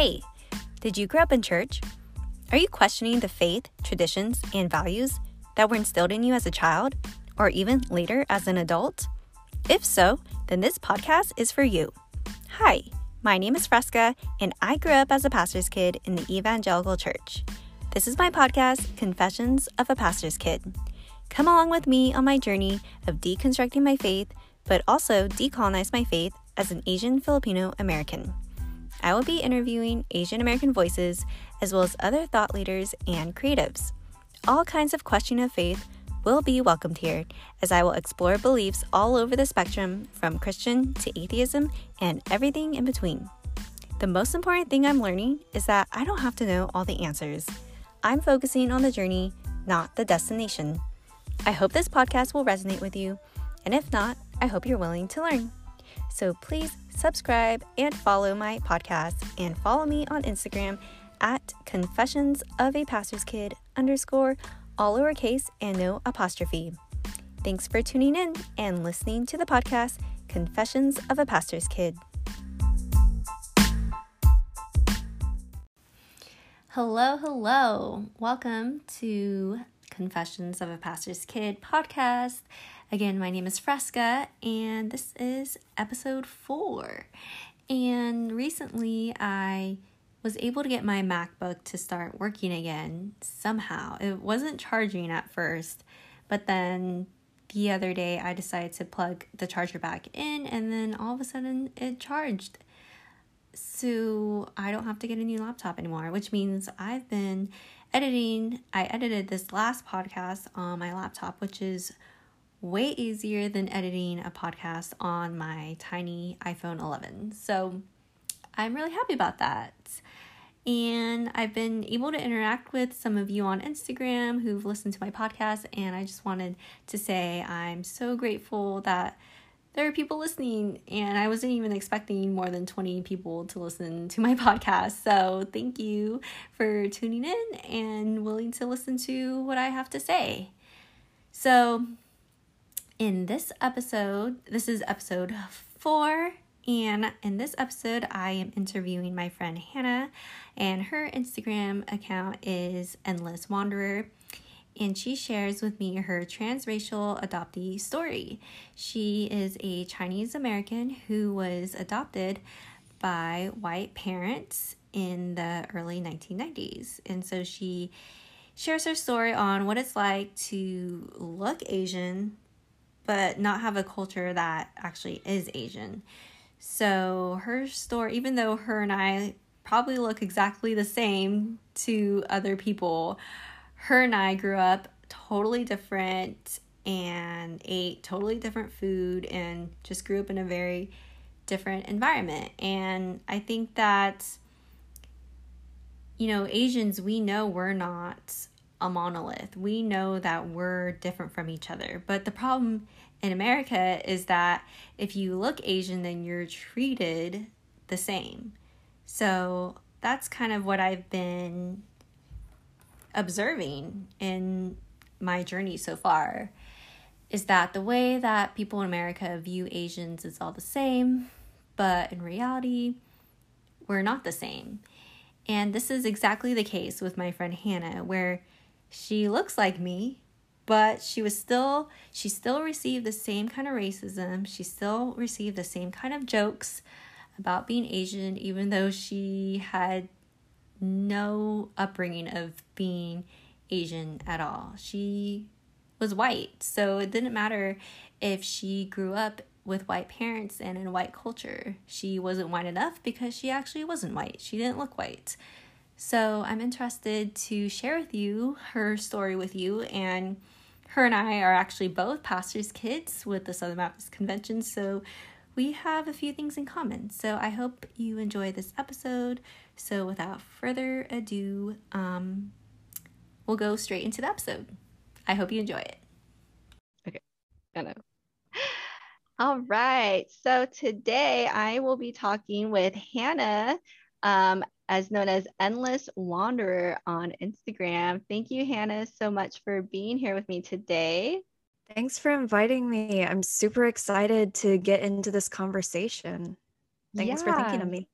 Hey, did you grow up in church? Are you questioning the faith, traditions, and values that were instilled in you as a child, or even later as an adult? If so, then this podcast is for you. Hi, my name is Fresca, and I grew up as a pastor's kid in the evangelical church. This is my podcast, Confessions of a Pastor's Kid. Come along with me on my journey of deconstructing my faith, but also decolonize my faith as an Asian Filipino American. I will be interviewing Asian American voices as well as other thought leaders and creatives. All kinds of questioning of faith will be welcomed here as I will explore beliefs all over the spectrum from Christian to atheism and everything in between. The most important thing I'm learning is that I don't have to know all the answers. I'm focusing on the journey, not the destination. I hope this podcast will resonate with you, and if not, I hope you're willing to learn. So please subscribe and follow my podcast and follow me on Instagram at confessions of a pastor's kid underscore all lowercase and no apostrophe. Thanks for tuning in and listening to the podcast Confessions of a Pastor's Kid. Hello, hello. Welcome to Confessions of a Pastor's Kid podcast. Again, my name is Fresca, and this is episode four. And recently, I was able to get my MacBook to start working again somehow. It wasn't charging at first, but then the other day I decided to plug the charger back in, and then all of a sudden it charged. So I don't have to get a new laptop anymore, which means I've been editing. I edited this last podcast on my laptop, which is way easier than editing a podcast on my tiny iPhone 11. So I'm really happy about that. And I've been able to interact with some of you on Instagram who've listened to my podcast. And I just wanted to say I'm so grateful that there are people listening. And I wasn't even expecting more than 20 people to listen to my podcast. So thank you for tuning in and willing to listen to what I have to say. So, in this episode, this is episode four. And in this episode, I am interviewing my friend Hannah, and her Instagram account is Endless Wanderer. And she shares with me her transracial adoptee story. She is a Chinese American who was adopted by white parents in the early 1990s. And so she shares her story on what it's like to look Asian but not have a culture that actually is Asian. So her story, even though her and I probably look exactly the same to other people, her and I grew up totally different and ate totally different food and just grew up in a very different environment. And I think that, you know, Asians, we know we're not a monolith. We know that we're different from each other. But the problem in America is that if you look Asian, then you're treated the same. So that's kind of what I've been observing in my journey so far is that the way that people in America view Asians is all the same, but in reality, we're not the same. And this is exactly the case with my friend Hannah, where she looks like me, but she was still she still received the same kind of racism. She still received the same kind of jokes about being Asian even though she had no upbringing of being Asian at all. She was white, so it didn't matter if she grew up with white parents and in a white culture. She wasn't white enough because she actually wasn't white. She didn't look white. So I'm interested to share with you her story with you. And her and I are actually both pastors' kids with the Southern Baptist Convention. So we have a few things in common. So I hope you enjoy this episode. So without further ado, um, we'll go straight into the episode. I hope you enjoy it. Okay, I. All right. So today I will be talking with Hannah um, as known as Endless Wanderer on Instagram. Thank you, Hannah, so much for being here with me today. Thanks for inviting me. I'm super excited to get into this conversation. Thanks yeah. for thinking of me.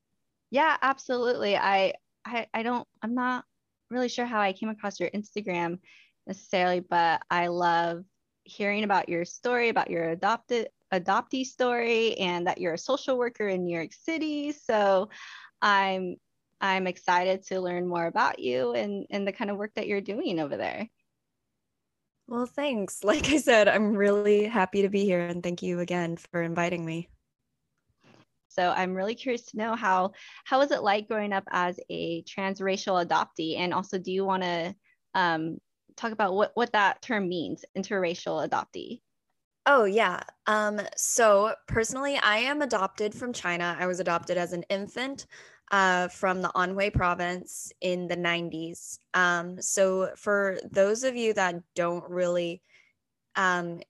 Yeah, absolutely. I, I I don't I'm not really sure how I came across your Instagram necessarily, but I love hearing about your story, about your adopted adoptee story, and that you're a social worker in New York City. So I'm I'm excited to learn more about you and, and the kind of work that you're doing over there. Well, thanks. Like I said, I'm really happy to be here and thank you again for inviting me. So I'm really curious to know how how was it like growing up as a transracial adoptee, and also do you want to um, talk about what what that term means, interracial adoptee? Oh yeah. Um, so personally, I am adopted from China. I was adopted as an infant uh, from the Anhui province in the 90s. Um, so, for those of you that don't really um,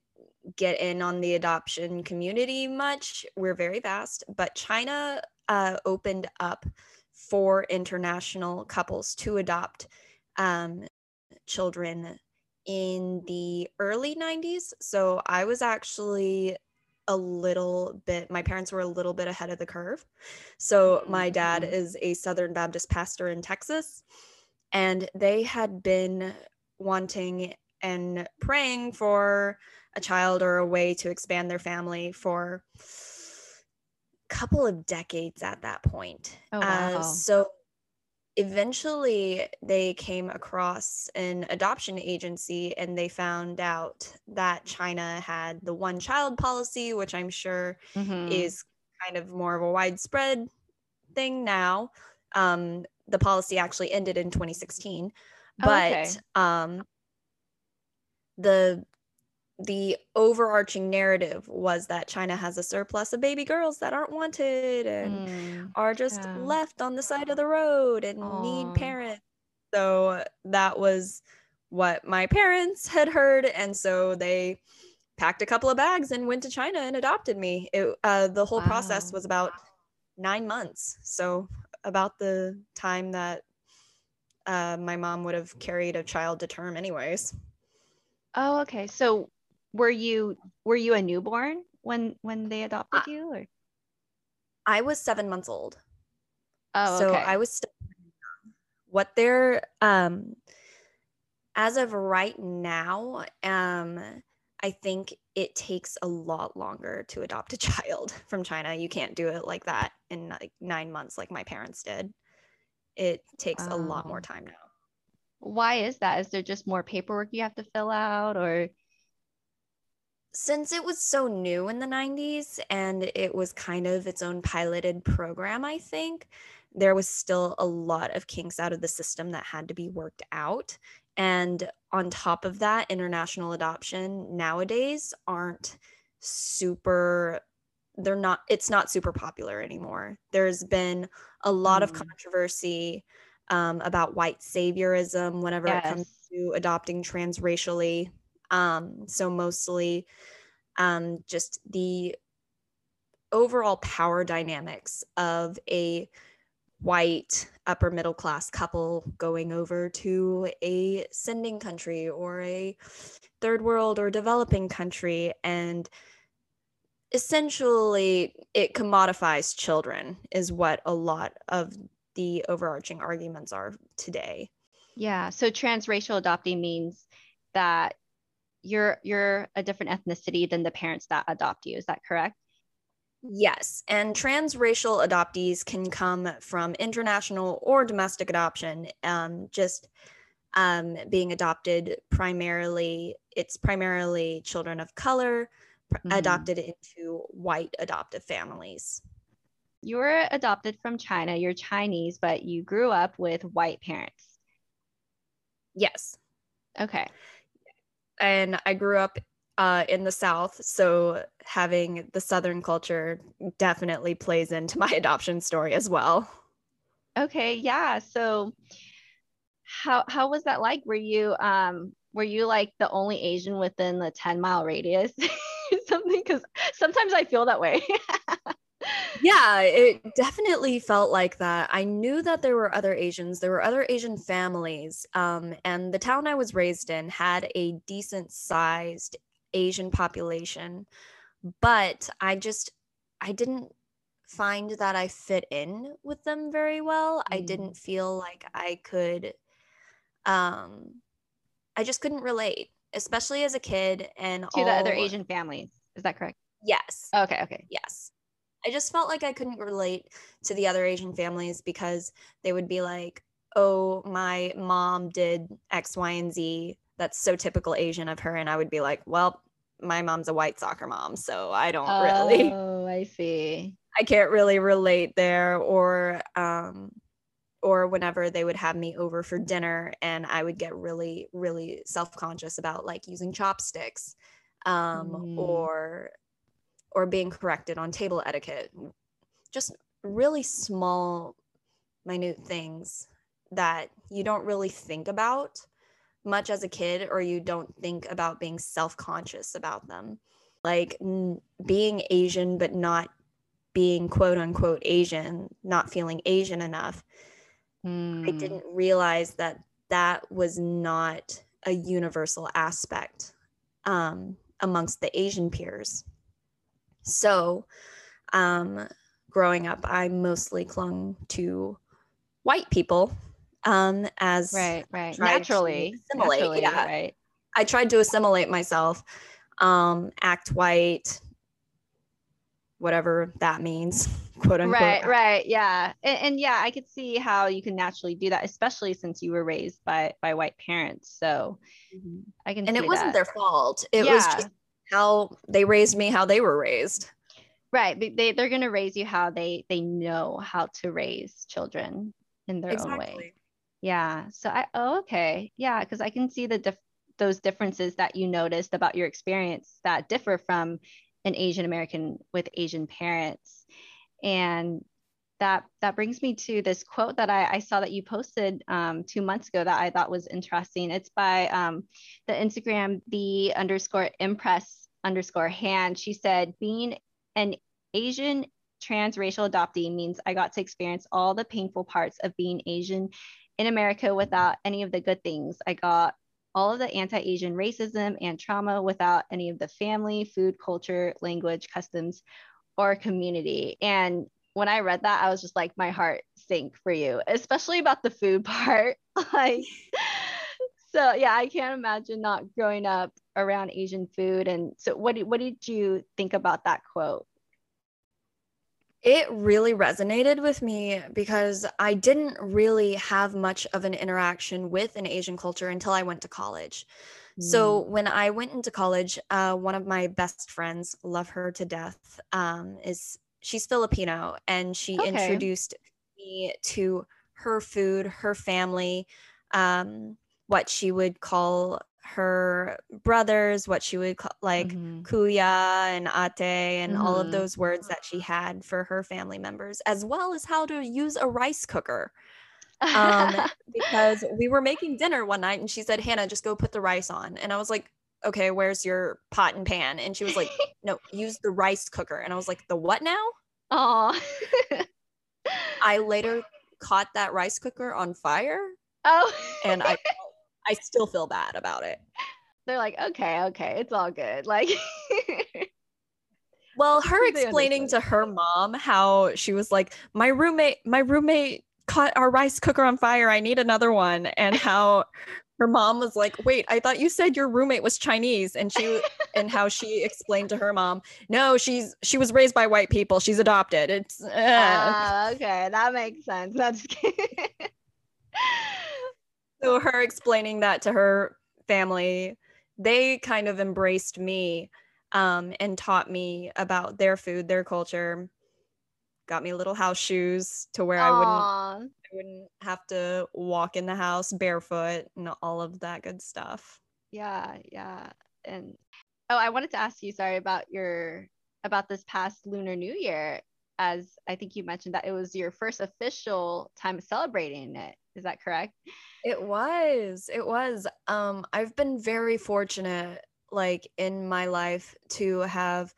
get in on the adoption community much, we're very vast, but China uh, opened up for international couples to adopt um, children in the early 90s. So, I was actually a little bit my parents were a little bit ahead of the curve. So my dad is a southern baptist pastor in texas and they had been wanting and praying for a child or a way to expand their family for a couple of decades at that point. Oh, wow. Uh, so eventually they came across an adoption agency and they found out that China had the one child policy, which I'm sure mm-hmm. is kind of more of a widespread thing now. Um, the policy actually ended in 2016, but okay. um, the the overarching narrative was that China has a surplus of baby girls that aren't wanted and mm, are just yeah. left on the side of the road and Aww. need parents. So that was what my parents had heard. And so they packed a couple of bags and went to China and adopted me. It, uh, the whole wow. process was about nine months. So, about the time that uh, my mom would have carried a child to term, anyways. Oh, okay. So were you were you a newborn when when they adopted you or? I was seven months old. Oh so i was still what they're um as of right now um i think it takes a lot longer to adopt a child from china. You can't do it like that in like nine months like my parents did. It takes a lot more time now. Why is that? Is there just more paperwork you have to fill out or since it was so new in the 90s and it was kind of its own piloted program, I think, there was still a lot of kinks out of the system that had to be worked out. And on top of that, international adoption nowadays aren't super they're not it's not super popular anymore there's been a lot mm. of controversy um, about white saviorism whenever yes. it comes to adopting transracially um, so mostly um, just the overall power dynamics of a white upper middle class couple going over to a sending country or a third world or developing country and essentially it commodifies children is what a lot of the overarching arguments are today. Yeah so transracial adopting means that you're you're a different ethnicity than the parents that adopt you. Is that correct? Yes, and transracial adoptees can come from international or domestic adoption. Um, just um, being adopted primarily, it's primarily children of color mm-hmm. adopted into white adoptive families. You were adopted from China. You're Chinese, but you grew up with white parents. Yes. Okay and I grew up uh, in the South, so having the Southern culture definitely plays into my adoption story as well. Okay, yeah. So, how how was that like? Were you um were you like the only Asian within the ten mile radius? Something because sometimes I feel that way. yeah, it definitely felt like that. I knew that there were other Asians, there were other Asian families. Um, and the town I was raised in had a decent sized Asian population. But I just, I didn't find that I fit in with them very well. I Mm. didn't feel like I could um I just couldn't relate, especially as a kid and To the other Asian families. Is that correct? Yes. Okay, okay. Yes. I just felt like I couldn't relate to the other Asian families because they would be like, oh, my mom did X, Y, and Z. That's so typical Asian of her. And I would be like, well, my mom's a white soccer mom. So I don't really, Oh, I see. I can't really relate there. Or, um, or whenever they would have me over for dinner and I would get really, really self conscious about like using chopsticks um, Mm. or or being corrected on table etiquette. Just really small, minute things that you don't really think about much as a kid, or you don't think about being self conscious about them. Like n- being Asian, but not being quote unquote Asian, not feeling Asian enough. I Mm. didn't realize that that was not a universal aspect um, amongst the Asian peers. So, um, growing up, I mostly clung to white people um, as Right, right. Naturally. assimilate, naturally, yeah. Right. I tried to assimilate myself, um, act white, whatever that means, quote unquote. Right, right. Yeah. And, and yeah, I could see how you can naturally do that, especially since you were raised by by white parents. So Mhm. I can And it wasn't that. their fault. It was just how they raised me, how they were raised. right. They, they they're gonna raise you how they they know how to raise children in their own way. Yeah. So I oh okay. Yeah, because I can see the dif- those differences that you noticed about your experience that differ from an Asian American with Asian parents. And that that brings me to this quote that I, I saw that you posted um, two months ago that I thought was interesting. It's by um, the Instagram the underscore impress underscore hand. She said, being an Asian transracial adoptee means I got to experience all the painful parts of being Asian in America without any of the good things. I got all of the anti Asian racism and trauma without any of the family, food, culture, language, customs, or community. And when I read that, I was just like, my heart sank for you, especially about the food part. like, so yeah, I can't imagine not growing up around Asian food. And so, what did, what did you think about that quote? It really resonated with me because I didn't really have much of an interaction with an Asian culture until I went to college. So when I went into college, uh, one of my best friends, love her to death, um, is she's Filipino, and she Okay. introduced me to her food, her family, um, what she would call her brothers, what she would call like Mhm. kuya and ate and all Mhm. of those words that she had for her family members, as well as how to use a rice cooker. Um, because we were making dinner one night and she said, Hannah, just go put the rice on. And I was like, okay, where's your pot and pan? And she was like, no, use the rice cooker. And I was like, the what now? Aw. I later caught that rice cooker on fire oh, and I I still feel bad about it. they're like, okay, okay, it's all good. Like, Well, her explaining to her mom how she was like, my roommate, my roommate caught our rice cooker on fire. I need another one. And how her mom was like, wait, I thought you said your roommate was Chinese. And she and how she explained to her mom, no, she's she was raised by white people. She's adopted. It's uh, ah, okay, that makes sense. That's so her explaining that to her family, they kind of embraced me um, and taught me about their food, their culture. Got me little house shoes to where I wouldn't. I wouldn't have to walk in the house barefoot and all of that good stuff. Yeah, yeah. And oh, I wanted to ask you, sorry, about your about this past Lunar New Year, as I think you mentioned that it was your first official time celebrating it. Is that correct? It was. It was. Um I've been very fortunate like in my life to have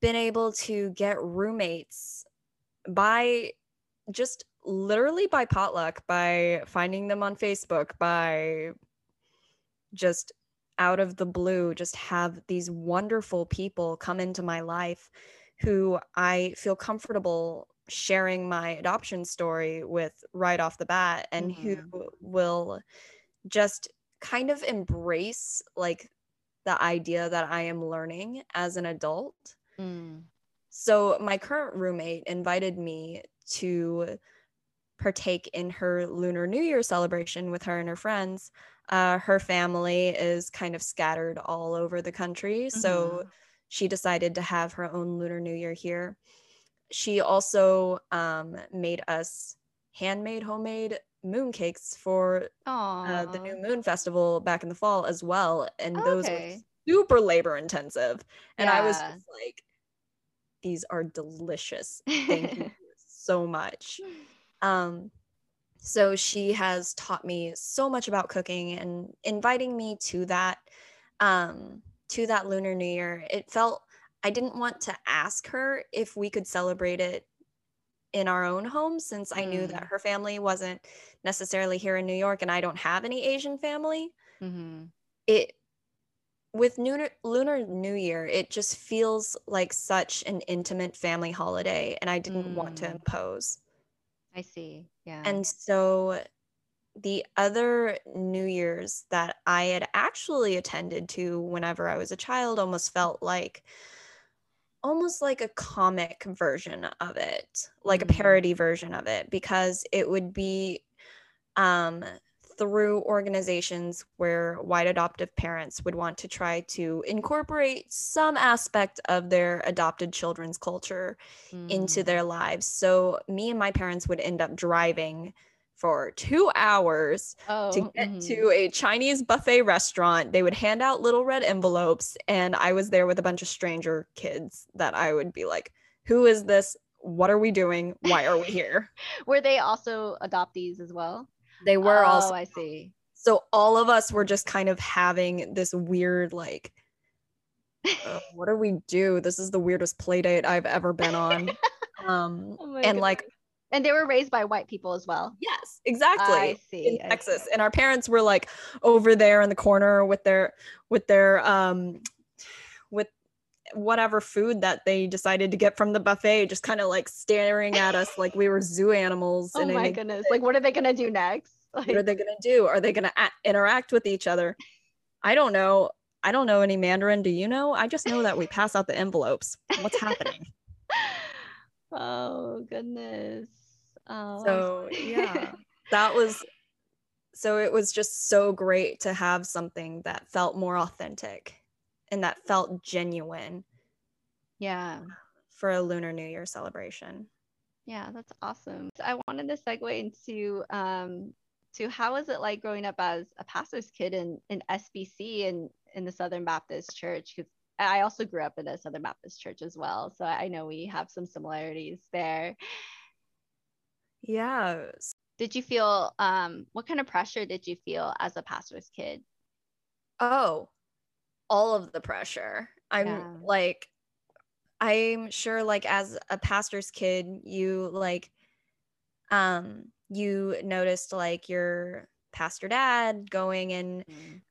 been able to get roommates by just literally by potluck, by finding them on Facebook, by just out of the blue just have these wonderful people come into my life who I feel comfortable sharing my adoption story with right off the bat and Mhm. who will just kind of embrace like the idea that I am learning as an adult. Mm. So my current roommate invited me to partake in her Lunar New Year celebration with her and her friends. Uh, her family is kind of scattered all over the country, so Mhm. she decided to have her own Lunar New Year here. She also um, made us handmade, homemade mooncakes for uh, the New Moon Festival back in the fall as well, and those Okay. were super labor intensive. And I was just like, "These are delicious. Thank you so much." Um, so she has taught me so much about cooking and inviting me to that um, to that Lunar New Year. It felt I didn't want to ask her if we could celebrate it in our own home since I knew that Mm. her family wasn't necessarily here in New York and I don't have any Asian family. Mhm. It with Lunar, Lunar New Year, it just feels like such an intimate family holiday and I didn't want to Mm. impose. I see. Yeah. And so the other New Year's that I had actually attended to whenever I was a child almost felt like almost like a comic version of it, like a Mm. parody version of it, because it would be um, through organizations where white adoptive parents would want to try to incorporate some aspect of their adopted children's culture into Mm. their lives. So me and my parents would end up driving for two hours oh, to get mhm. to a Chinese buffet restaurant. They would hand out little red envelopes, and I was there with a bunch of stranger kids that I would be like, Who is this? What are we doing? Why are we here? Were they also adoptees as well? They were oh, also I see. so all of us were just kind of having this weird like uh, what do we do? This is the weirdest play date I've ever been on. Um Oh and like and they were raised by white people as well. yes, exactly. I see. in I Texas, see. and our parents were like over there in the corner with their with their um whatever food that they decided to get from the buffet, just kind of like staring at us like we were zoo animals. Oh and my goodness! Like, what are they gonna do next? Like, What are they gonna do? Are they gonna a- interact with each other? I don't know. I don't know any Mandarin. Do you know? I just know that we pass out the envelopes. What's happening? oh goodness. Oh, So yeah, that was so it was just so great to have something that felt more authentic and that felt genuine yeah. for a Lunar New Year celebration. Yeah, that's awesome. So I wanted to segue into um to how was it like growing up as a pastor's kid in in SBC and in the Southern Baptist Church? Because I also grew up in a Southern Baptist church as well, so I know we have some similarities there. Yeah. Did you feel um what kind of pressure did you feel as a pastor's kid? Oh, all of the pressure. I'm Yeah. like, I'm sure, like, as a pastor's kid, you like, um, you noticed like your pastor dad going and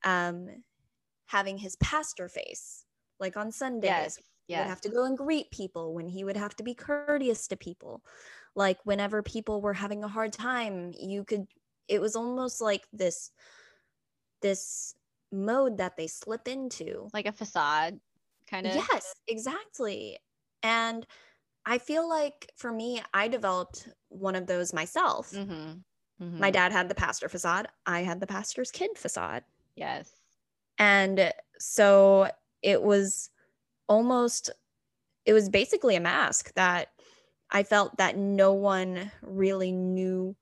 um having his pastor face like on Sundays. Yes. He would have to go and greet people when he would have to be courteous to people. Like whenever people were having a hard time, you could it was almost like this this mode that they slip into. Like a facade, kind of. Yes, exactly. And I feel like for me, I developed one of those myself. Mm-hmm. My dad had the pastor facade, I had the pastor's kid facade. Yes. And so it was almost, it was basically a mask that I felt that no one really knew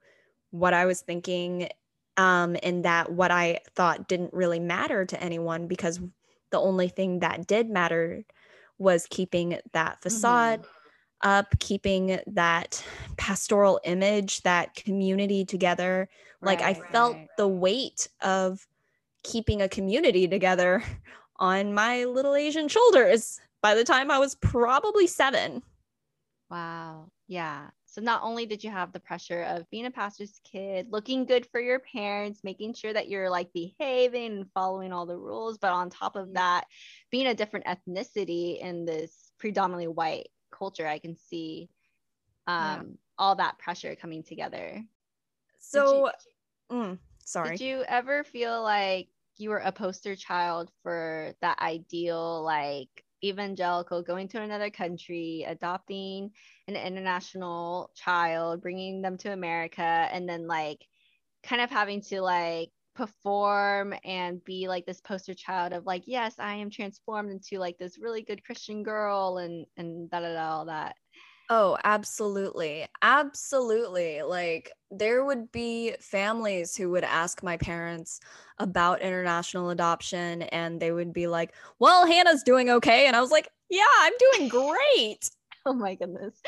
what I was thinking um, and that what I thought didn't really matter to anyone because the only thing that did matter was keeping that facade up, keeping that pastoral image, that community together. Like I Right, felt right. the weight of keeping a community together on my little Asian shoulders by the time I was probably seven. Wow. Yeah. So not only did you have the pressure of being a pastor's kid, looking good for your parents, making sure that you're like behaving and following all the rules, but on top of that, being a different ethnicity in this predominantly white culture i can see Yeah. um all that pressure coming together So, mm, sorry. did you ever feel like you were a poster child for that ideal like evangelical going to another country adopting an international child bringing them to america and then like kind of having to like perform and be like this poster child of like yes i am transformed into like this really good christian girl and and da da da all that Oh, absolutely. Absolutely. Like there would be families who would ask my parents about international adoption and they would be like, "Well, Hannah's doing okay." And I was like, "Yeah, I'm doing great." oh my goodness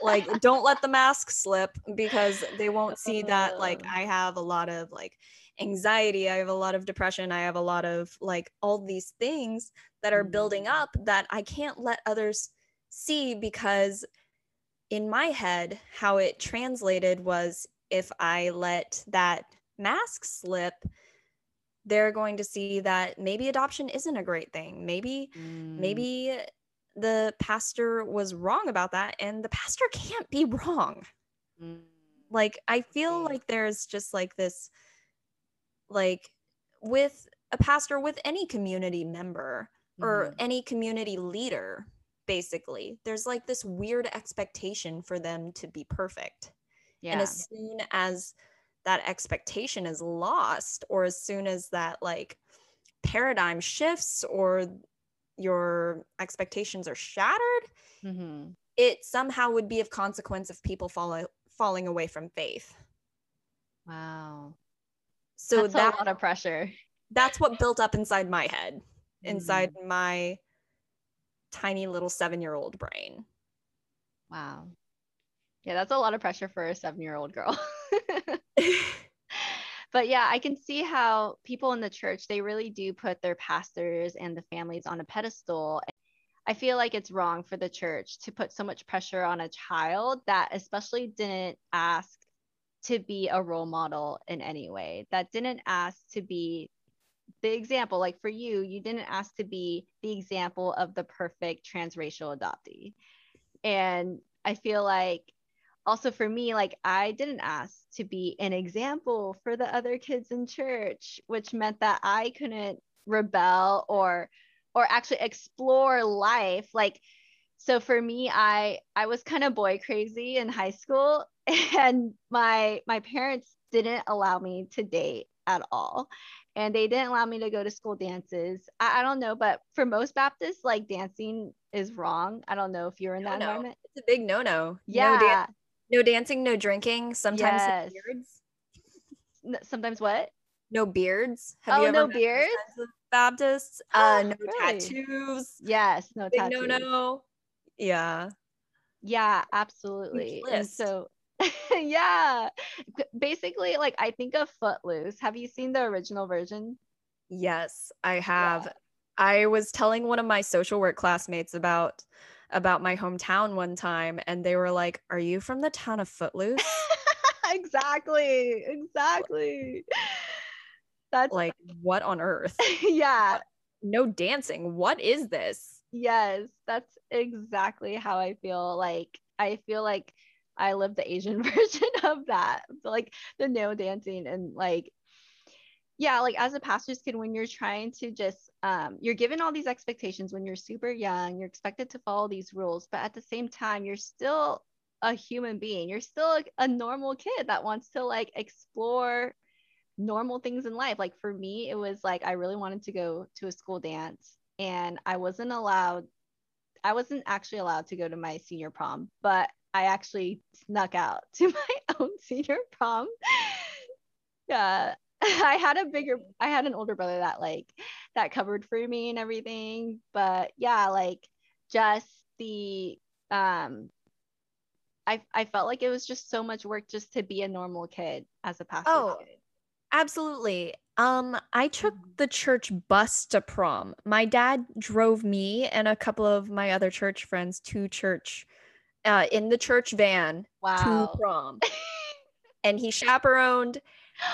like don't let the mask slip because they won't see that like Oh. I have a lot of like anxiety, I have a lot of depression, I have a lot of like all these things that are building Mm. up that I can't let others see because in my head how it translated was if I let that mask slip they're going to see that maybe adoption isn't a great thing. Maybe Mm. maybe the pastor was wrong about that and the pastor can't be wrong Mm. like i feel like there's just like this like with a pastor with any community member or Mhm. any community leader basically. There's like this weird expectation for them to be perfect. Yeah. and as soon as that expectation is lost or as soon as that like paradigm shifts or your expectations are shattered Mhm. it somehow would be of consequence of people follow, falling away from faith. Wow. So that's that a lot of pressure. That's what built up inside my head inside my tiny little seven year old brain Wow. Yeah, that's a lot of pressure for a seven year old girl. but yeah, I can see how people in the church, they really do put their pastors and the families on a pedestal. I feel like it's wrong for the church to put so much pressure on a child that especially didn't ask to be a role model in any way, that didn't ask to be the example. Like for you, you didn't ask to be the example of the perfect transracial adoptee. And I feel like also for me, like I didn't ask to be an example for the other kids in church, which meant that I couldn't rebel or or actually explore life. Like so for me, I I was kind of boy crazy in high school and my my parents didn't allow me to date at all and they didn't allow me to go to school dances. I, I don't know, but for most Baptists, like dancing is wrong. I don't know if you're in No, that no. environment. it's a big no-no Yeah. no, dan- no dancing no drinking sometimes no Yes. beards Sometimes what? no beards have Oh, you ever no beards? baptists uh no Really? tattoos Yes, no big tattoos. no-no yeah Yeah, absolutely. So yeah. Basically, like I think of Footloose. Have you seen the original version? Yes, I have. I was telling one of my social work classmates about about my hometown one time and they were like, "Are you from the town of Footloose?" exactly. Exactly. That's like, what on earth? yeah. No dancing. What is this? Yes, that's exactly how I feel. Like I feel like I live the Asian version of that. Like the no dancing and like yeah, like as a pastor's kid, when you're trying to just um you're given all these expectations when you're super young, you're expected to follow these rules, but at the same time, you're still a human being. You're still a normal kid that wants to like explore normal things in life. Like for me, it was like I really wanted to go to a school dance and I wasn't allowed I wasn't actually allowed to go to my senior prom, but I actually snuck out to my own senior prom. yeah. I had a bigger I had an older brother that like that covered for me and everything, but yeah, like just the um I I felt like it was just so much work just to be a normal kid as a pastor. Oh, kid. Absolutely. Um, I took Mhm. the church bus to prom. My dad drove me and a couple of my other church friends to church uh, in the church van Wow. to prom. and he chaperoned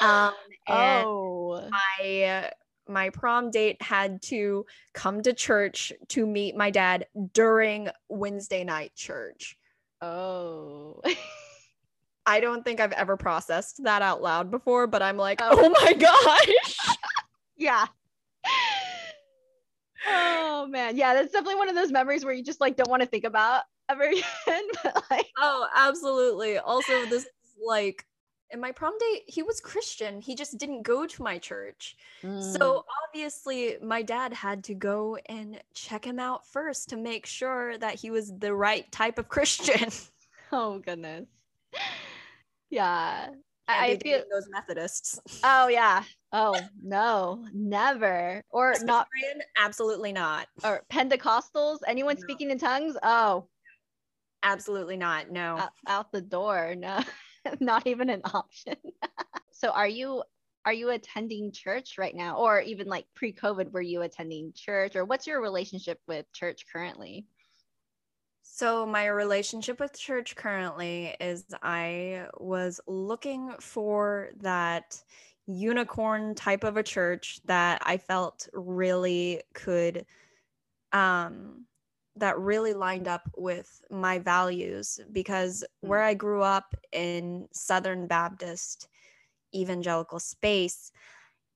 um and oh. I my prom date had to come to church to meet my dad during Wednesday night church. Oh. I don't think I've ever processed that out loud before, but I'm like, Oh. oh, my gosh. yeah. Oh man. Yeah, that's definitely one of those memories where you just like don't want to think about ever again. But like oh, absolutely. Also, this is like, in my prom date, he was Christian. He just didn't go to my church. Mm. So obviously, my dad had to go and check him out first to make sure that he was the right type of Christian. oh goodness. Yeah. Can't I feel those Methodists. oh yeah. Oh no, never. Or not Absolutely not. or Pentecostals, anyone No. speaking in tongues? Oh, Absolutely not. No. out, out the door. No, not even an option. so are you are you attending church right now or even like pre-COVID were you attending church or what's your relationship with church currently? So, my relationship with church currently is I was looking for that unicorn type of a church that I felt really could, um, that really lined up with my values because where I grew up in Southern Baptist evangelical space,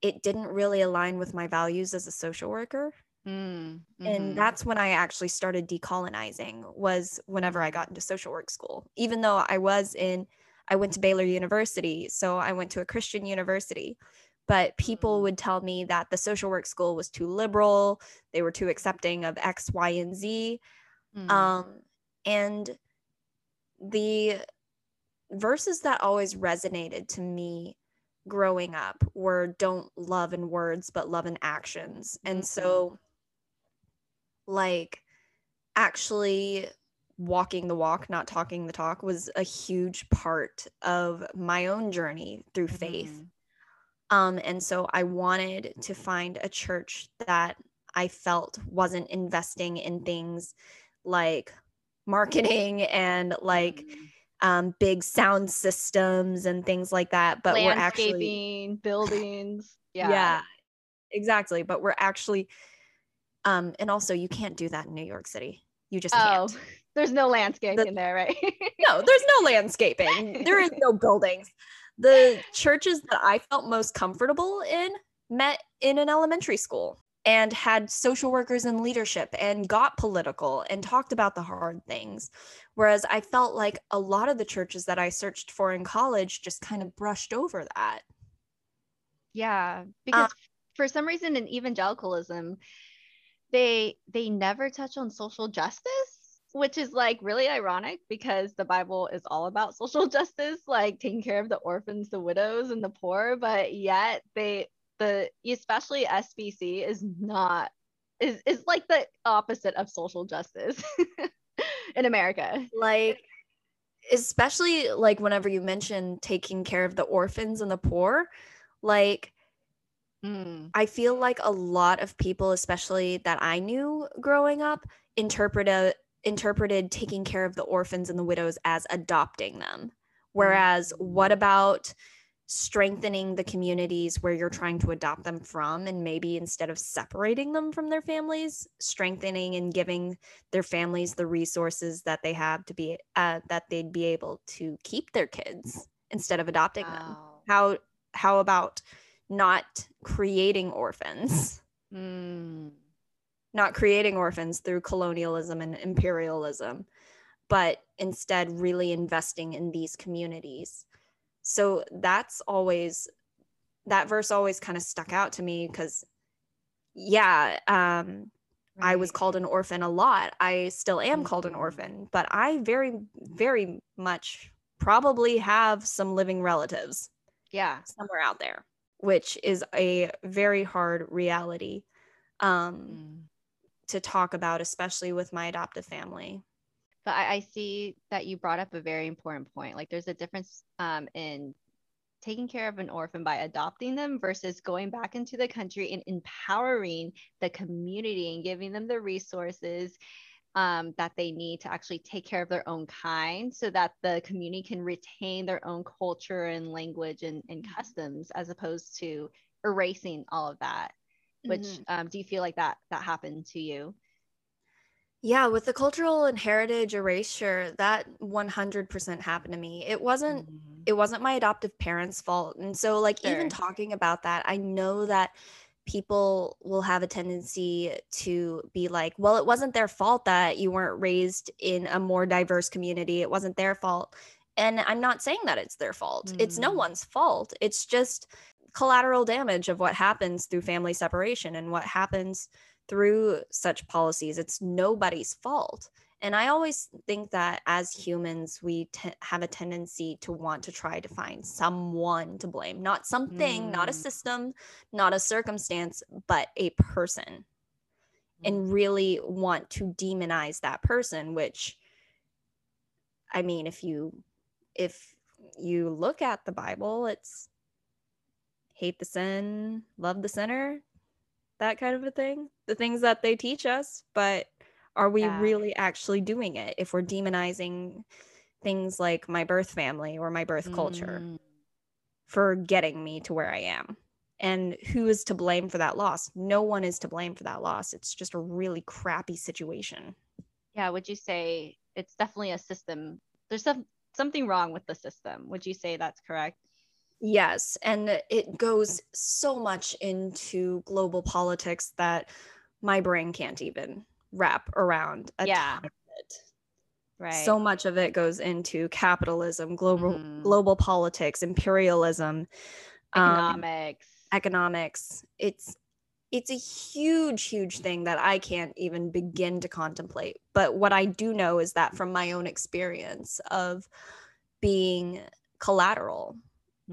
it didn't really align with my values as a social worker. Mm, mhm. and that's when i actually started decolonizing was whenever i got into social work school. Even though i was in i went to baylor university so i went to a christian university but people Mm. would tell me that the social work school was too liberal they were too accepting of x y and z Mm, um and the verses that always resonated to me growing up were don't love in words but love in actions and Mhm. so like actually walking the walk not talking the talk was a huge part of my own journey through faith mhm. Um, and so I wanted to find a church that I felt wasn't investing in things like marketing and like Mm. um, big sound systems and things like that. But we're actually, landscaping, buildings. Yeah. yeah. exactly. But we're actually, um, and also you can't do that in New York City. You just Oh, can't. there's no landscape The- in there, right? no, there's no landscaping. There is no buildings. The churches that I felt most comfortable in met in an elementary school and had social workers in leadership and got political and talked about the hard things. Whereas I felt like a lot of the churches that I searched for in college just kind of brushed over that. Yeah, uh, because for some reason in evangelicalism, they they never touch on social justice, which is like really ironic because the Bible is all about social justice, like taking care of the orphans, the widows, and the poor, but yet they the especially SBC is not is is like the opposite of social justice in America. Like, especially like whenever you mention taking care of the orphans and the poor, like, Mm, I feel like a lot of people, especially that I knew growing up, interpreted interpreted taking care of the orphans and the widows as adopting them. Whereas, what about strengthening the communities where you're trying to adopt them from, and maybe instead of separating them from their families, strengthening and giving their families the resources that they have to be uh, that they'd be able to keep their kids instead of adopting them. How how about not creating orphans? Mm, Not creating orphans through colonialism and imperialism, but instead really investing in these communities. So that's always that verse always kind of stuck out to me because yeah, um I was called an orphan a lot. I still am called an Mhm. orphan, but I very very much probably have some living relatives yeah. somewhere out there, which is a very hard reality um, Mm. To talk about, especially with my adoptive family. But I, I see that you brought up a very important point. Like there's a difference um, in taking care of an orphan by adopting them versus going back into the country and empowering the community and giving them the resources um, that they need to actually take care of their own kind so that the community can retain their own culture and language and, and customs as opposed to erasing all of that. Which Mhm. um, do you feel like that that happened to you Yeah, with the cultural and heritage erasure, that 100% happened to me. It wasn't Mhm. it wasn't my adoptive parents' fault. And so like Sure. even talking about that, I know that people will have a tendency to be like, well, it wasn't their fault that you weren't raised in a more diverse community. It wasn't their fault. And I'm not saying that it's their fault. It's no Mm. one's fault. It's just collateral damage of what happens through family separation and what happens through such policies. It's nobody's fault. And I always think that as humans, we te- have a tendency to want to try to find someone to blame, not something, not a Mm. system, not a circumstance, but a person, and really want to demonize that person. Which, I mean, if you if you look at the Bible, it's hate the sin, love the sinner, that kind of a thing. The things that they teach us, but are we Yeah. really actually doing it if we're demonizing things like my birth family or my birth culture Mm. for getting me to where I am? And who is to blame for that loss? No one is to blame for that loss. It's just a really crappy situation. yeah would you say it's definitely a system there's some something wrong with the system would you say that's correct Yes, and it goes so much into global politics that my brain can't even wrap around. A Yeah. ton of it. right So much of it goes into capitalism, global Mhm. global politics, imperialism, um, economics economics. It's it's a huge, huge thing that I can't even begin to contemplate. But what I do know is that from my own experience of being collateral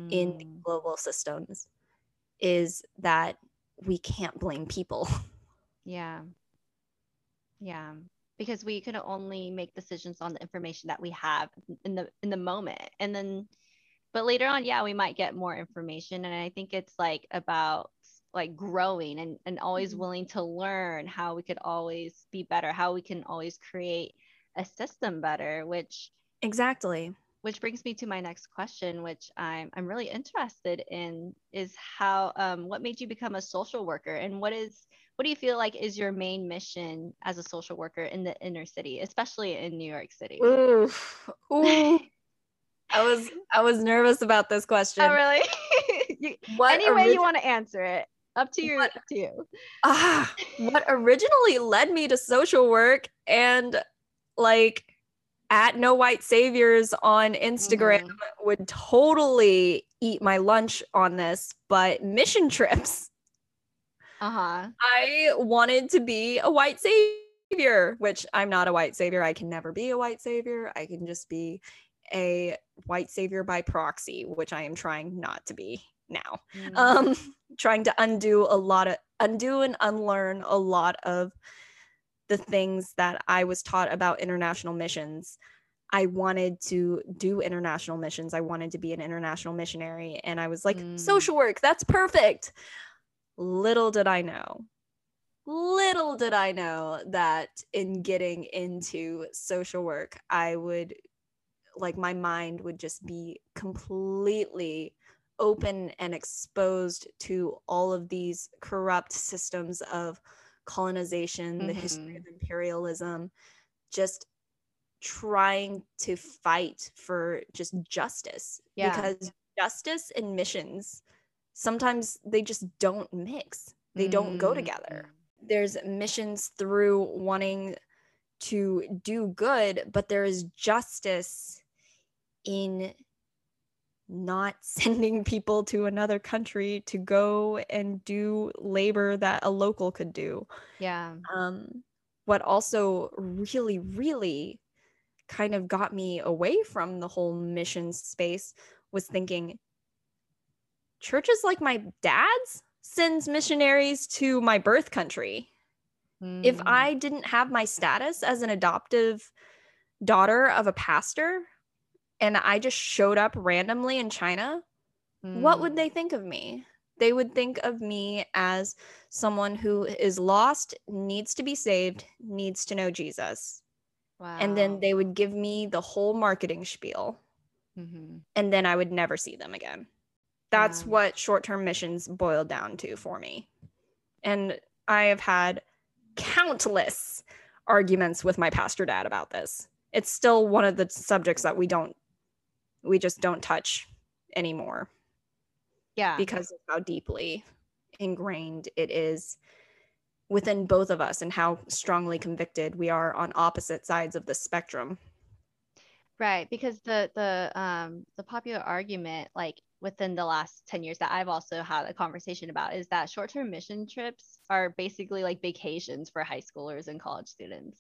in Mm. global systems is that we can't blame people. Yeah. Yeah. Because we can only make decisions on the information that we have in the in the moment. And then but later on, yeah, we might get more information. And I think it's like about like growing and, and always Mhm. willing to learn how we could always be better, how we can always create a system better, which exactly. Which brings me to my next question, which I'm I'm really interested in is how um what made you become a social worker and what is what do you feel like is your main mission as a social worker in the inner city, especially in New York City? Ooh. Ooh. I was I was nervous about this question. oh really? You- What any way orig- you want to answer it. Up to you. What- Up to you. ah, what originally led me to social work and like at no white saviors on Instagram Mhm. would totally eat my lunch on this, but mission trips. Uh-huh. I wanted to be a white savior, which I'm not a white savior. I can never be a white savior. I can just be a white savior by proxy, which I am trying not to be now. Mm. Um trying to undo a lot of undo and unlearn a lot of the things that I was taught about international missions. I wanted to do international missions. I wanted to be an international missionary and I was like, Mm. social work, that's perfect. Little did I know. Little did I know that in getting into social work, I would like my mind would just be completely open and exposed to all of these corrupt systems of colonization, the history of imperialism, just trying to fight for just justice Yeah. because justice and missions sometimes they just don't mix. They don't go Mm. together. There's missions through wanting to do good, but there is justice in not sending people to another country to go and do labor that a local could do. Yeah. Um, what also really, really kind of got me away from the whole mission space was thinking churches like my dad's sends missionaries to my birth country. If Mm. I didn't have my status as an adoptive daughter of a pastor and I just showed up randomly in China, what would Mm. they think of me? They would think of me as someone who is lost, needs to be saved, needs to know Jesus. Wow. And then they would give me the whole marketing spiel, Mhm. and then I would never see them again. That's Wow. what short term missions boiled down to for me. And I have had countless arguments with my pastor dad about this. It's still one of the subjects that we don't, we just don't touch anymore. Yeah. Because of how deeply ingrained it is within both of us and how strongly convicted we are on opposite sides of the spectrum. Right, because the the um the popular argument like within the last 10 years that I've also had a conversation about is that short-term mission trips are basically like vacations for high schoolers and college students.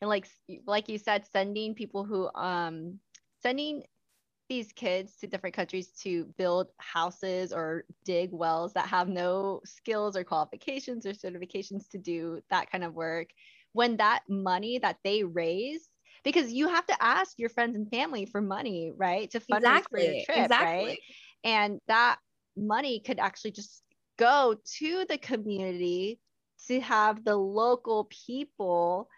And like like you said sending people who um sending these kids to different countries to build houses or dig wells that have no skills or qualifications or certifications to do that kind of work when that money that they raise because you have to ask your friends and family for money, right? To fund exactly. for your trip, exactly. right? And that money could actually just go to the community to have the local people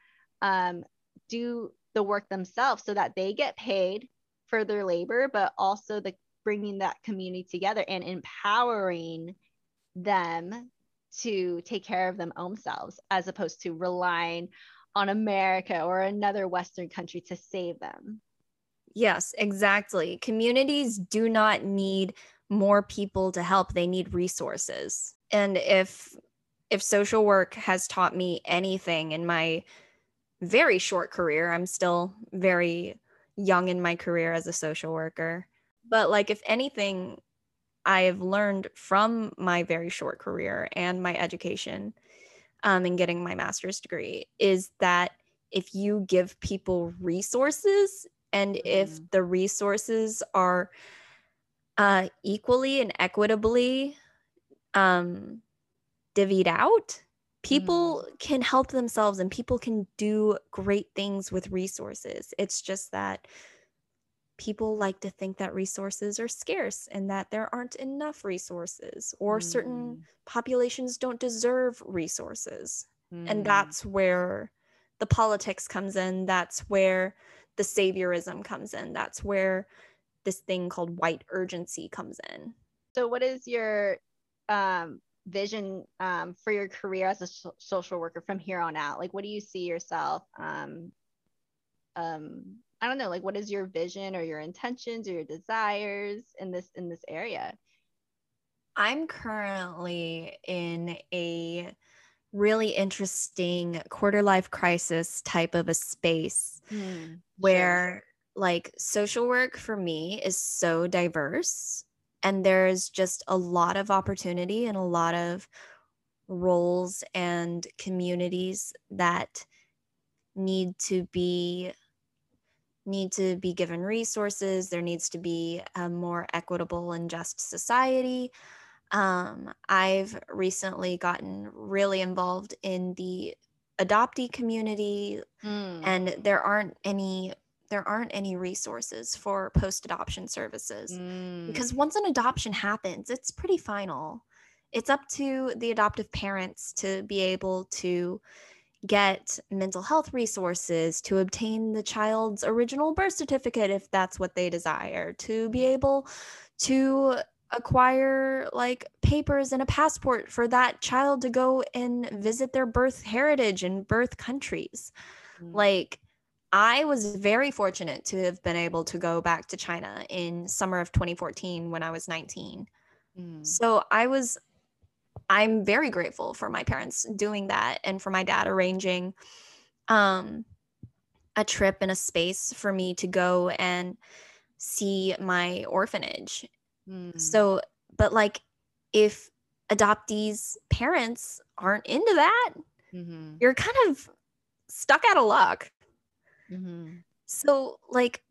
um, do the work themselves so that they get paid for their labor, but also the bringing that community together and empowering them to take care of them own selves as opposed to relying on America or another Western country to save them. Yes, exactly. Communities do not need more people to help, they need resources. And if if social work has taught me anything in my very short career, I'm still very young in my career as a social worker. But like if anything I have learned from my very short career and my education um, in getting my master's degree is that if you give people resources and mm-hmm. if the resources are uh, equally and equitably um, divvied out, people mm. can help themselves and people can do great things with resources. It's just that people like to think that resources are scarce and that there aren't enough resources or mm. certain populations don't deserve resources. Mm. And that's where the politics comes in. That's where the saviorism comes in. That's where this thing called white urgency comes in. So, what is your um, vision um, for your career as a so- social worker from here on out? Like, what do you see yourself um, um, I don't know, like what is your vision or your intentions or your desires in this in this area? I'm currently in a really interesting quarter life crisis type of a space mm, where sure. like social work for me is so diverse and there's just a lot of opportunity and a lot of roles and communities that need to be need to be given resources. There needs to be a more equitable and just society. Um, I've recently gotten really involved in the adoptee community, mm. and there aren't any there aren't any resources for post adoption services mm. because once an adoption happens, it's pretty final. It's up to the adoptive parents to be able to get mental health resources, to obtain the child's original birth certificate if that's what they desire, to be able to acquire like papers and a passport for that child to go and visit their birth heritage and birth countries. Mm. Like, I was very fortunate to have been able to go back to China in summer of 2014 when I was 19. Mm. So I was I'm very grateful for my parents doing that and for my dad arranging um, a trip and a space for me to go and see my orphanage. Mm. So, but like if adoptees' parents aren't into that, mm-hmm. you're kind of stuck out of luck. Mm-hmm. So, like,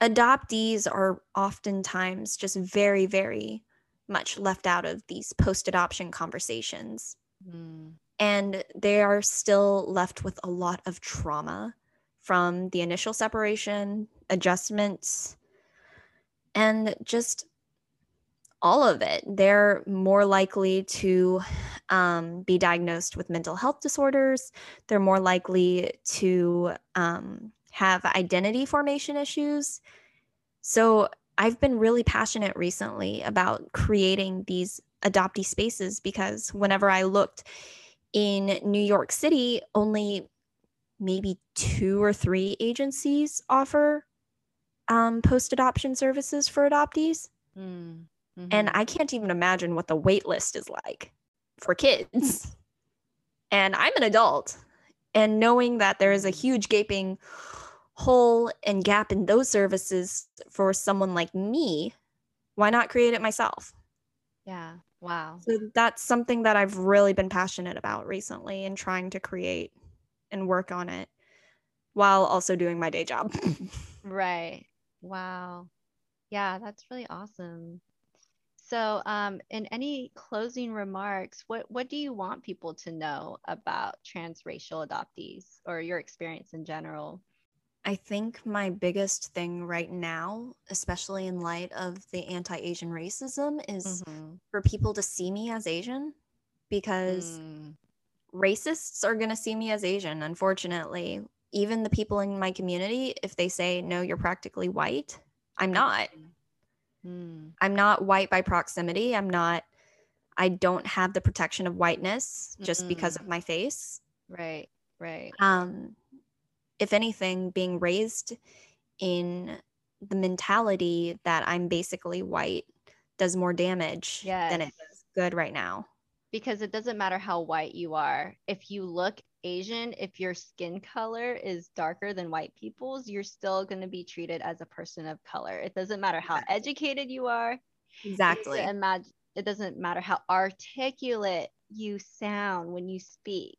adoptees are oftentimes just very, very much left out of these post adoption conversations. Mm. And they are still left with a lot of trauma from the initial separation, adjustments, and just all of it. They're more likely to um, be diagnosed with mental health disorders. They're more likely to um, have identity formation issues. So I've been really passionate recently about creating these adoptee spaces because whenever I looked in New York City, only maybe two or three agencies offer um, post adoption services for adoptees. Mm, mm-hmm. And I can't even imagine what the wait list is like for kids. and I'm an adult. And knowing that there is a huge gaping hole and gap in those services for someone like me, why not create it myself? Yeah. Wow. So that's something that I've really been passionate about recently and trying to create and work on it while also doing my day job. right. Wow. Yeah, that's really awesome. So, um, in any closing remarks, what what do you want people to know about transracial adoptees or your experience in general? I think my biggest thing right now, especially in light of the anti Asian racism, is mm-hmm. for people to see me as Asian because mm. racists are going to see me as Asian, unfortunately. Even the people in my community, if they say, no, you're practically white, I'm not. Mm. I'm not white by proximity. I'm not, I don't have the protection of whiteness just mm because of my face. Right, right. Um, if anything, being raised in the mentality that I'm basically white does more damage yes. than it does good right now. Because it doesn't matter how white you are. If you look Asian, if your skin color is darker than white people's, you're still going to be treated as a person of color. It doesn't matter how educated you are. Exactly. It doesn't, it doesn't matter how articulate you sound when you speak.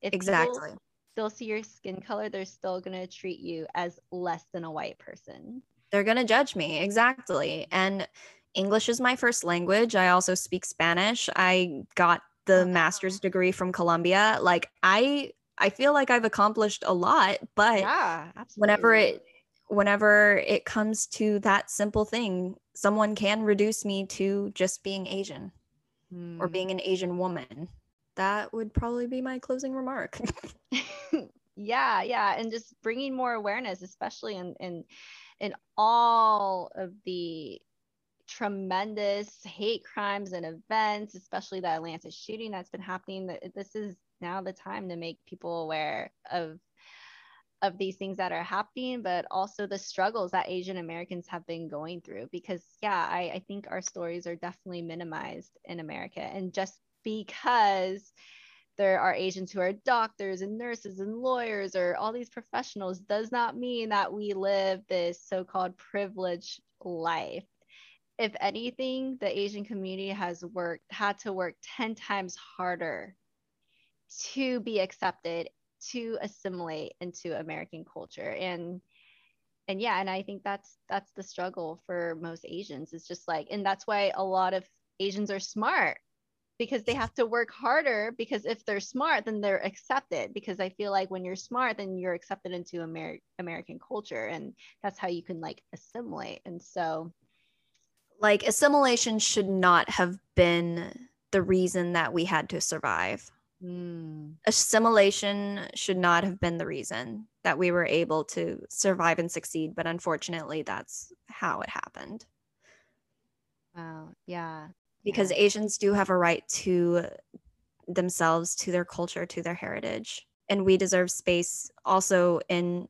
If exactly still see your skin color, they're still going to treat you as less than a white person. They're going to judge me. Exactly. And English is my first language. I also speak Spanish. I got the master's degree from Columbia. Like I I feel like I've accomplished a lot, but yeah, whenever it whenever it comes to that simple thing, someone can reduce me to just being Asian mm. or hmm. being an Asian woman that would probably be my closing remark. yeah, yeah, and just bringing more awareness, especially in in in all of the tremendous hate crimes and events, especially the Atlanta shooting that's been happening. This is now the time to make people aware of of these things that are happening, but also the struggles that Asian Americans have been going through. Because yeah, I, I think our stories are definitely minimized in America, and just because there are Asians who are doctors and nurses and lawyers or all these professionals does not mean that we live this so called privileged life. If anything, the Asian community has worked, had to work 10 times harder to be accepted, to assimilate into American culture. And and yeah, and I think that's that's the struggle for most Asians. It's just like, and that's why a lot of Asians are smart because they have to work harder because if they're smart then they're accepted because i feel like when you're smart then you're accepted into Amer- american culture and that's how you can like assimilate and so like assimilation should not have been the reason that we had to survive mm. assimilation should not have been the reason that we were able to survive and succeed but unfortunately that's how it happened wow yeah because Asians do have a right to themselves, to their culture, to their heritage. And we deserve space also in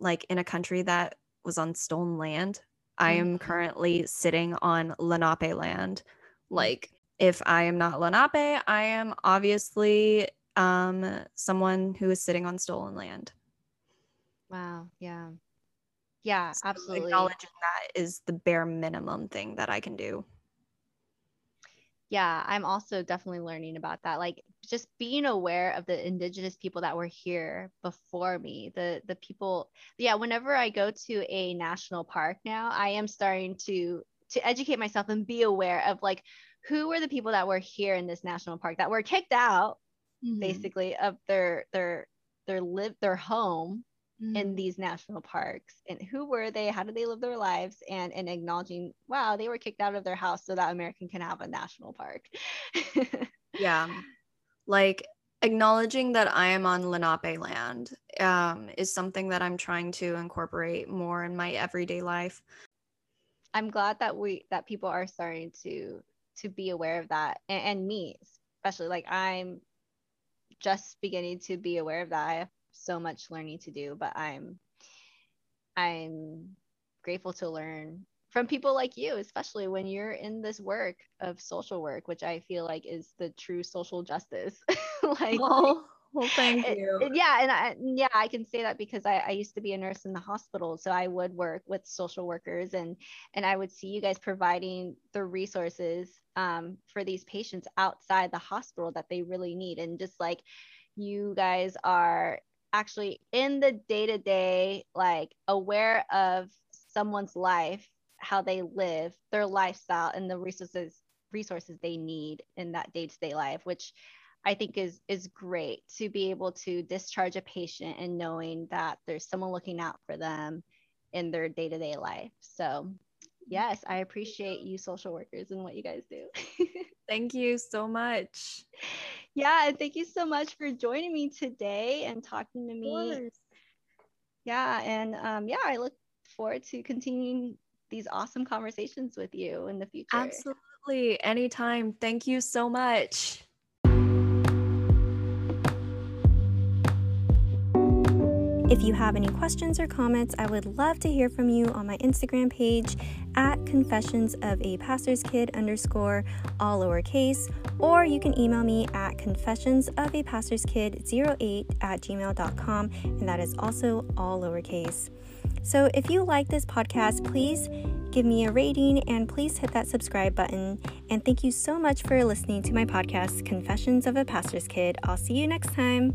like in a country that was on stolen land. I am mm-hmm. currently sitting on Lenape land. Like if I am not Lenape, I am obviously um someone who is sitting on stolen land. Wow. Yeah. Yeah, so absolutely. Acknowledging that is the bare minimum thing that I can do yeah i'm also definitely learning about that like just being aware of the indigenous people that were here before me the the people yeah whenever i go to a national park now i am starting to to educate myself and be aware of like who were the people that were here in this national park that were kicked out mm-hmm. basically of their their their live their home mm. in these national parks and who were they? How did they live their lives? And and acknowledging wow they were kicked out of their house so that american can have a national park. Yeah. Like acknowledging that i am on lenape land um, is something that i'm trying to incorporate more in my everyday life. I'm glad that we that people are starting to to be aware of that and, and me especially like i'm just beginning to be aware of that so much learning to do but i'm i'm grateful to learn from people like you especially when you're in this work of social work which i feel like is the true social justice like oh well, thank you. It, yeah, and I, yeah, I can say that because I, I used to be a nurse in the hospital, so I would work with social workers, and and I would see you guys providing the resources um, for these patients outside the hospital that they really need, and just like you guys are actually in the day to day, like aware of someone's life, how they live, their lifestyle, and the resources resources they need in that day to day life, which I think is is great to be able to discharge a patient and knowing that there's someone looking out for them in their day-to-day life. So yes, I appreciate you social workers and what you guys do. thank you so much. Yeah, and thank you so much for joining me today and talking to me. Yeah, and um, yeah, I look forward to continuing these awesome conversations with you in the future. Absolutely. Anytime. Thank you so much. If you have any questions or comments, I would love to hear from you on my Instagram page at confessions of a pastor's kid underscore all lowercase, or you can email me at confessions of a pastor's kid 08 at gmail.com, and that is also all lowercase. So if you like this podcast, please give me a rating and please hit that subscribe button. And thank you so much for listening to my podcast, Confessions of a Pastor's Kid. I'll see you next time.